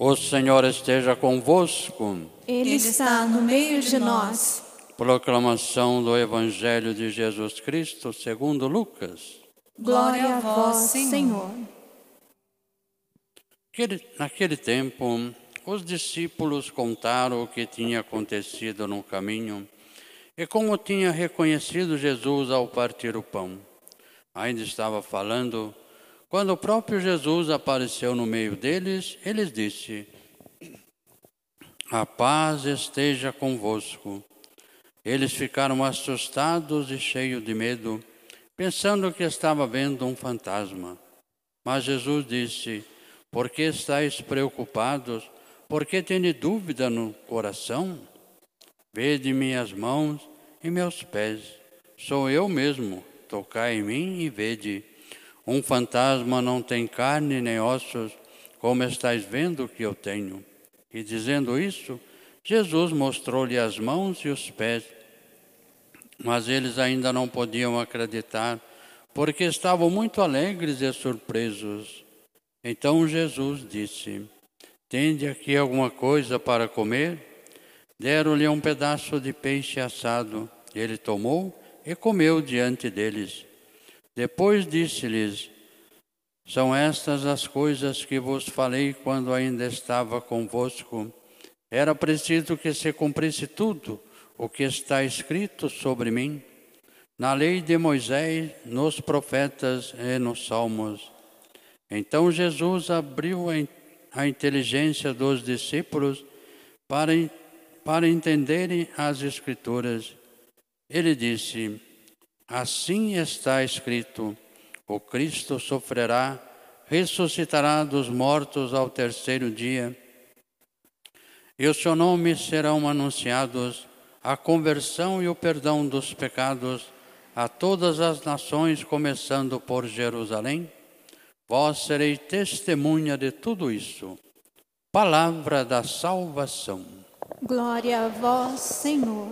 O Senhor esteja convosco. Ele está no meio de nós. Proclamação do Evangelho de Jesus Cristo segundo Lucas. Glória a vós, Senhor. Naquele tempo, os discípulos contaram o que tinha acontecido no caminho e como tinha reconhecido Jesus ao partir o pão. Ainda estava falando quando o próprio Jesus apareceu no meio deles, eles disse: A paz esteja convosco. Eles ficaram assustados e cheios de medo, pensando que estava vendo um fantasma. Mas Jesus disse: Por que estáis preocupados? Por que tende dúvida no coração? Vede minhas mãos e meus pés. Sou eu mesmo. Tocai em mim e vede. Um fantasma não tem carne nem ossos, como estáis vendo que eu tenho. E dizendo isso, Jesus mostrou-lhe as mãos e os pés. Mas eles ainda não podiam acreditar, porque estavam muito alegres e surpresos. Então Jesus disse: Tende aqui alguma coisa para comer? Deram-lhe um pedaço de peixe assado. Ele tomou e comeu diante deles. Depois disse-lhes: São estas as coisas que vos falei quando ainda estava convosco. Era preciso que se cumprisse tudo o que está escrito sobre mim, na lei de Moisés, nos profetas e nos salmos. Então Jesus abriu a inteligência dos discípulos para, para entenderem as Escrituras. Ele disse: Assim está escrito: o Cristo sofrerá, ressuscitará dos mortos ao terceiro dia, e o seu nome serão anunciados a conversão e o perdão dos pecados a todas as nações, começando por Jerusalém. Vós sereis testemunha de tudo isso. Palavra da salvação. Glória a vós, Senhor.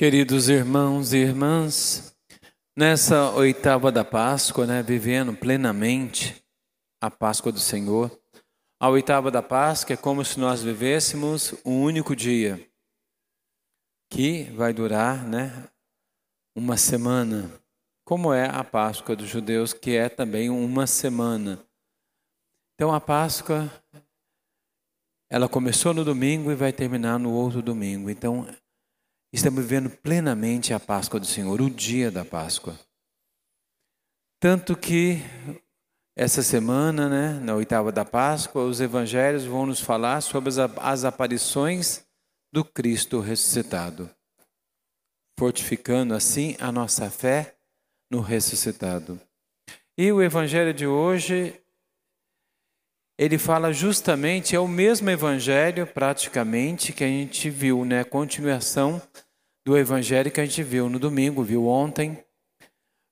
Queridos irmãos e irmãs, nessa oitava da Páscoa, né, vivendo plenamente a Páscoa do Senhor, a oitava da Páscoa é como se nós vivêssemos um único dia, que vai durar né, uma semana, como é a Páscoa dos judeus, que é também uma semana. Então a Páscoa, ela começou no domingo e vai terminar no outro domingo. Então Estamos vivendo plenamente a Páscoa do Senhor, o dia da Páscoa. Tanto que essa semana, né, na oitava da Páscoa, os evangelhos vão nos falar sobre as, aparições do Cristo ressuscitado, fortificando assim a nossa fé no ressuscitado. E o evangelho de hoje ele fala justamente, é o mesmo evangelho praticamente que a gente viu, né? Continuação do evangelho que a gente viu no domingo, viu ontem.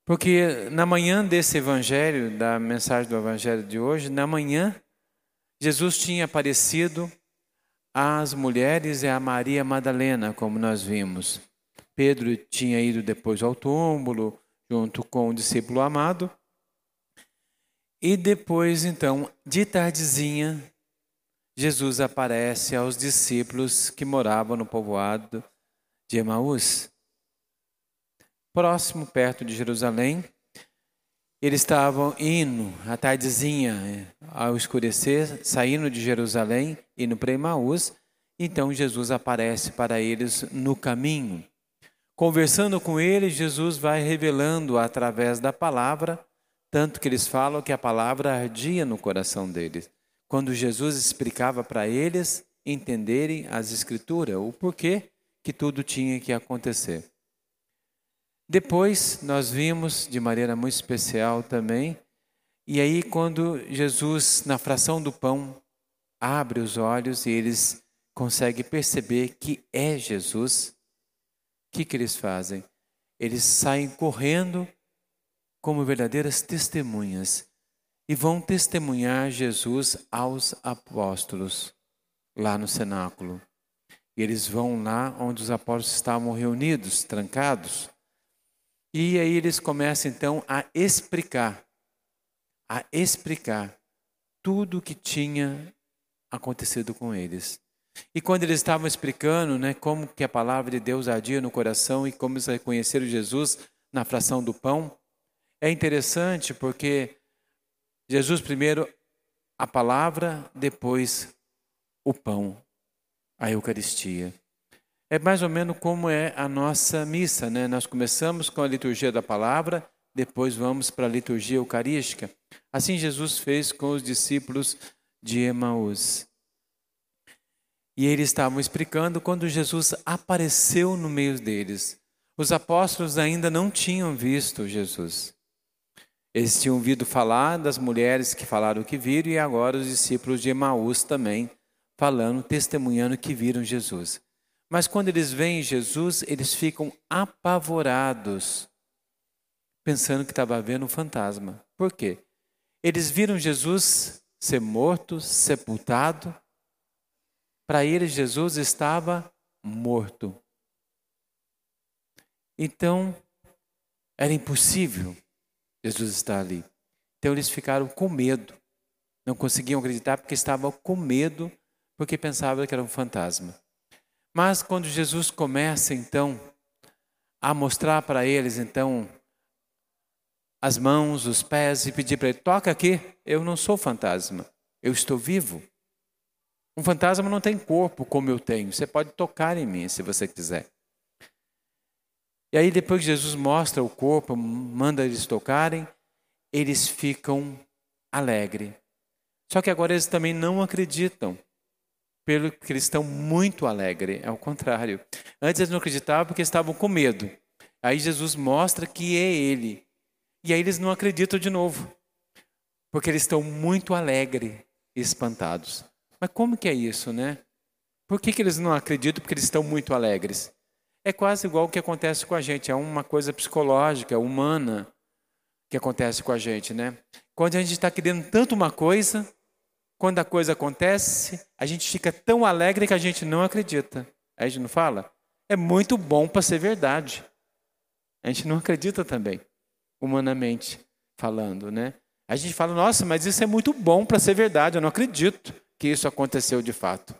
Porque na manhã desse evangelho, da mensagem do evangelho de hoje, na manhã, Jesus tinha aparecido às mulheres e a Maria Madalena, como nós vimos. Pedro tinha ido depois ao túmulo, junto com o discípulo amado. E depois, então, de tardezinha, Jesus aparece aos discípulos que moravam no povoado de Emaús. Próximo, perto de Jerusalém, eles estavam indo à tardezinha, ao escurecer, saindo de Jerusalém, indo para Emaús. Então Jesus aparece para eles no caminho. Conversando com eles, Jesus vai revelando através da palavra tanto que eles falam que a palavra ardia no coração deles. Quando Jesus explicava para eles entenderem as escrituras, o porquê que tudo tinha que acontecer. Depois nós vimos de maneira muito especial também, e aí quando Jesus, na fração do pão, abre os olhos e eles conseguem perceber que é Jesus, o que, que eles fazem? Eles saem correndo como verdadeiras testemunhas e vão testemunhar Jesus aos apóstolos lá no cenáculo. E eles vão lá onde os apóstolos estavam reunidos, trancados. E aí eles começam então a explicar, a explicar tudo o que tinha acontecido com eles. E quando eles estavam explicando, né, como que a palavra de Deus adia no coração e como eles reconheceram Jesus na fração do pão, é interessante porque Jesus primeiro a palavra, depois o pão, a Eucaristia. É mais ou menos como é a nossa missa, né? Nós começamos com a liturgia da palavra, depois vamos para a liturgia eucarística. Assim Jesus fez com os discípulos de Emaús. E eles estavam explicando quando Jesus apareceu no meio deles. Os apóstolos ainda não tinham visto Jesus. Eles tinham ouvido falar das mulheres que falaram que viram, e agora os discípulos de Emaús também falando, testemunhando que viram Jesus. Mas quando eles veem Jesus, eles ficam apavorados, pensando que estava vendo um fantasma. Por quê? Eles viram Jesus ser morto, sepultado, para eles, Jesus estava morto. Então, era impossível Jesus estar ali. Então, eles ficaram com medo. Não conseguiam acreditar porque estavam com medo, porque pensavam que era um fantasma. Mas quando Jesus começa, então, a mostrar para eles, então, as mãos, os pés e pedir para ele: toca aqui, eu não sou fantasma, eu estou vivo. Um fantasma não tem corpo como eu tenho. Você pode tocar em mim se você quiser. E aí, depois que Jesus mostra o corpo, manda eles tocarem, eles ficam alegres. Só que agora eles também não acreditam, pelo que eles estão muito alegres. É o contrário. Antes eles não acreditavam porque estavam com medo. Aí Jesus mostra que é Ele. E aí eles não acreditam de novo, porque eles estão muito alegres e espantados. Mas como que é isso, né? Por que, que eles não acreditam? Porque eles estão muito alegres. É quase igual o que acontece com a gente, é uma coisa psicológica, humana, que acontece com a gente, né? Quando a gente está querendo tanto uma coisa, quando a coisa acontece, a gente fica tão alegre que a gente não acredita. A gente não fala? É muito bom para ser verdade. A gente não acredita também, humanamente falando, né? A gente fala, nossa, mas isso é muito bom para ser verdade, eu não acredito que isso aconteceu de fato.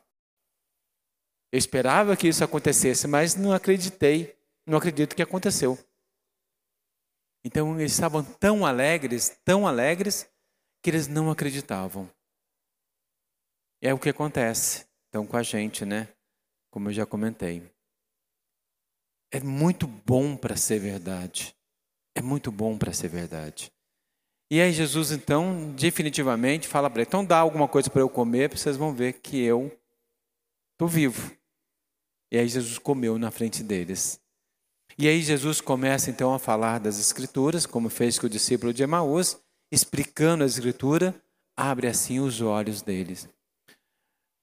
Eu esperava que isso acontecesse, mas não acreditei, não acredito que aconteceu. Então eles estavam tão alegres, tão alegres, que eles não acreditavam. É o que acontece então com a gente, né? Como eu já comentei. É muito bom para ser verdade. É muito bom para ser verdade. E aí Jesus então definitivamente fala para ele, então dá alguma coisa para eu comer, vocês vão ver que eu estou vivo. E aí Jesus comeu na frente deles. E aí Jesus começa então a falar das escrituras, como fez com o discípulo de Emaús, explicando a escritura, abre assim os olhos deles.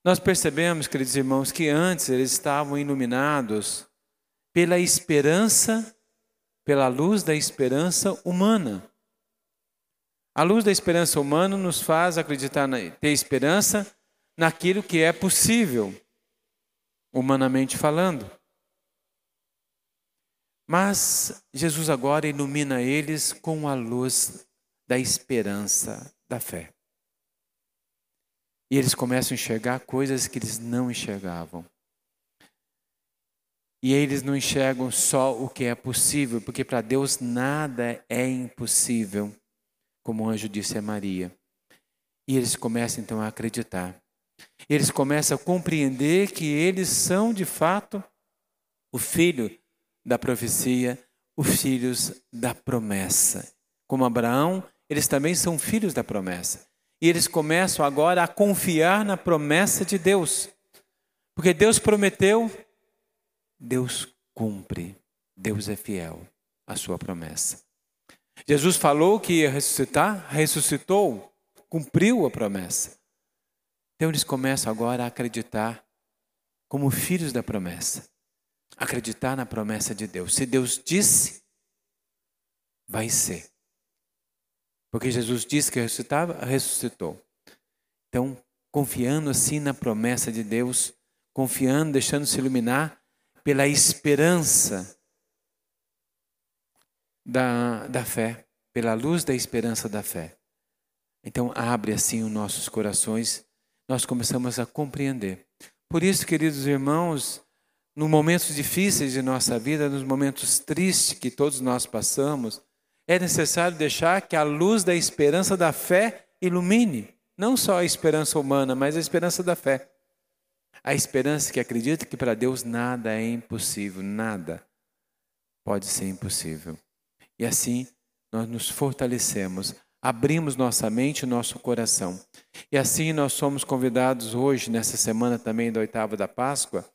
Nós percebemos, queridos irmãos, que antes eles estavam iluminados pela esperança, pela luz da esperança humana. A luz da esperança humana nos faz acreditar, ter esperança naquilo que é possível, humanamente falando. Mas Jesus agora ilumina eles com a luz da esperança, da fé. E eles começam a enxergar coisas que eles não enxergavam. E eles não enxergam só o que é possível, porque para Deus nada é impossível como o anjo disse a Maria. E eles começam então a acreditar. Eles começam a compreender que eles são de fato o filho da profecia, os filhos da promessa. Como Abraão, eles também são filhos da promessa. E eles começam agora a confiar na promessa de Deus. Porque Deus prometeu, Deus cumpre. Deus é fiel à sua promessa. Jesus falou que ia ressuscitar, ressuscitou, cumpriu a promessa. Então eles começam agora a acreditar como filhos da promessa. Acreditar na promessa de Deus. Se Deus disse, vai ser. Porque Jesus disse que ressuscitava, ressuscitou. Então, confiando assim na promessa de Deus, confiando, deixando-se iluminar pela esperança da, da fé, pela luz da esperança da fé. Então, abre assim os nossos corações, nós começamos a compreender. Por isso, queridos irmãos, nos momentos difíceis de nossa vida, nos momentos tristes que todos nós passamos, é necessário deixar que a luz da esperança da fé ilumine não só a esperança humana, mas a esperança da fé. A esperança que acredita que para Deus nada é impossível, nada pode ser impossível. E assim nós nos fortalecemos, abrimos nossa mente e nosso coração. E assim nós somos convidados hoje, nessa semana também da oitava da Páscoa,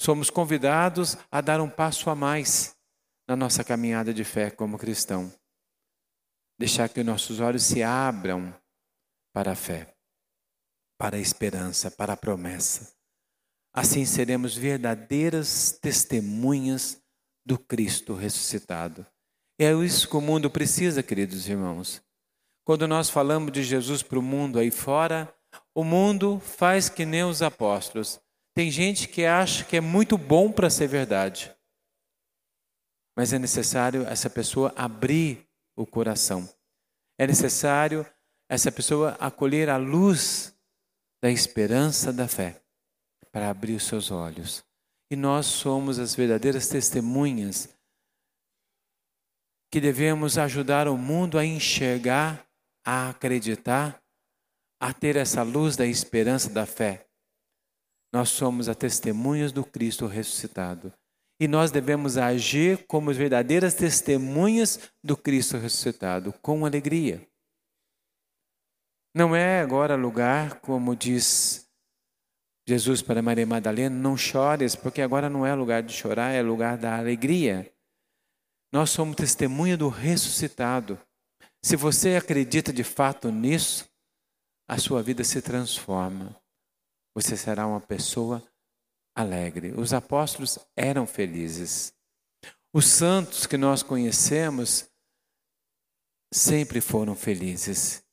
somos convidados a dar um passo a mais na nossa caminhada de fé como cristão. Deixar que nossos olhos se abram para a fé, para a esperança, para a promessa. Assim seremos verdadeiras testemunhas do Cristo ressuscitado. É isso que o mundo precisa, queridos irmãos. Quando nós falamos de Jesus para o mundo aí fora, o mundo faz que nem os apóstolos. Tem gente que acha que é muito bom para ser verdade. Mas é necessário essa pessoa abrir o coração. É necessário essa pessoa acolher a luz da esperança da fé para abrir os seus olhos. E nós somos as verdadeiras testemunhas que devemos ajudar o mundo a enxergar, a acreditar, a ter essa luz da esperança da fé. Nós somos as testemunhas do Cristo ressuscitado. E nós devemos agir como verdadeiras testemunhas do Cristo ressuscitado, com alegria. Não é agora lugar, como diz Jesus para Maria Madalena, não chores, porque agora não é lugar de chorar, é lugar da alegria. Nós somos testemunha do ressuscitado. Se você acredita de fato nisso, a sua vida se transforma. Você será uma pessoa alegre. Os apóstolos eram felizes. Os santos que nós conhecemos sempre foram felizes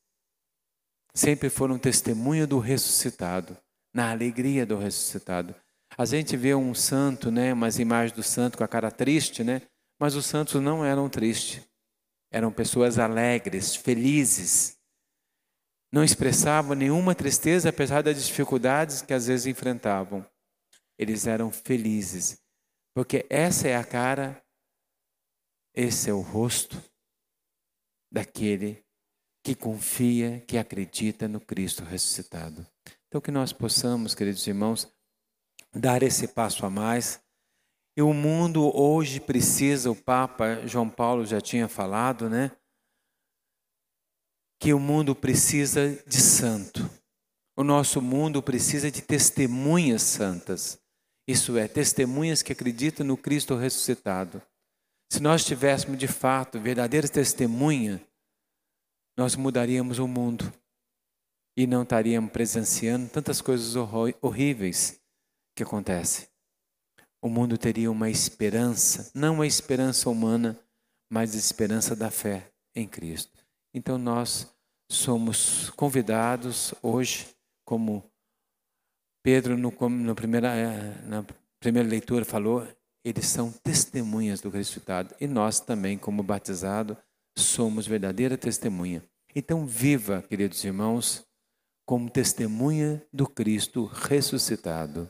sempre foram testemunha do ressuscitado, na alegria do ressuscitado. A gente vê um santo, né, umas imagens do santo com a cara triste, né? Mas os santos não eram tristes. Eram pessoas alegres, felizes. Não expressavam nenhuma tristeza apesar das dificuldades que às vezes enfrentavam. Eles eram felizes, porque essa é a cara, esse é o rosto daquele que confia, que acredita no Cristo ressuscitado. Então, que nós possamos, queridos irmãos, dar esse passo a mais. E o mundo hoje precisa, o Papa João Paulo já tinha falado, né? Que o mundo precisa de santo. O nosso mundo precisa de testemunhas santas. Isso é, testemunhas que acreditam no Cristo ressuscitado. Se nós tivéssemos de fato verdadeiras testemunhas, nós mudaríamos o mundo e não estaríamos presenciando tantas coisas horríveis que acontecem. O mundo teria uma esperança, não uma esperança humana, mas a esperança da fé em Cristo. Então nós somos convidados hoje, como Pedro no, no primeira, eh, na primeira leitura falou, eles são testemunhas do ressuscitado e nós também, como batizado, somos verdadeira testemunha. Então, viva, queridos irmãos, como testemunha do Cristo ressuscitado.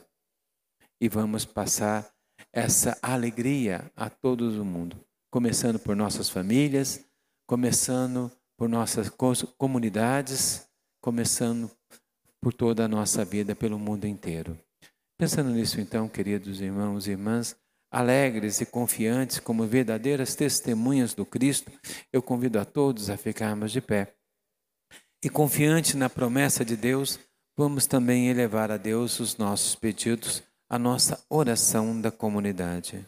E vamos passar essa alegria a todo o mundo, começando por nossas famílias, começando por nossas comunidades, começando por toda a nossa vida, pelo mundo inteiro. Pensando nisso, então, queridos irmãos e irmãs, alegres e confiantes como verdadeiras testemunhas do Cristo, eu convido a todos a ficarmos de pé. E confiante na promessa de Deus, vamos também elevar a Deus os nossos pedidos, a nossa oração da comunidade.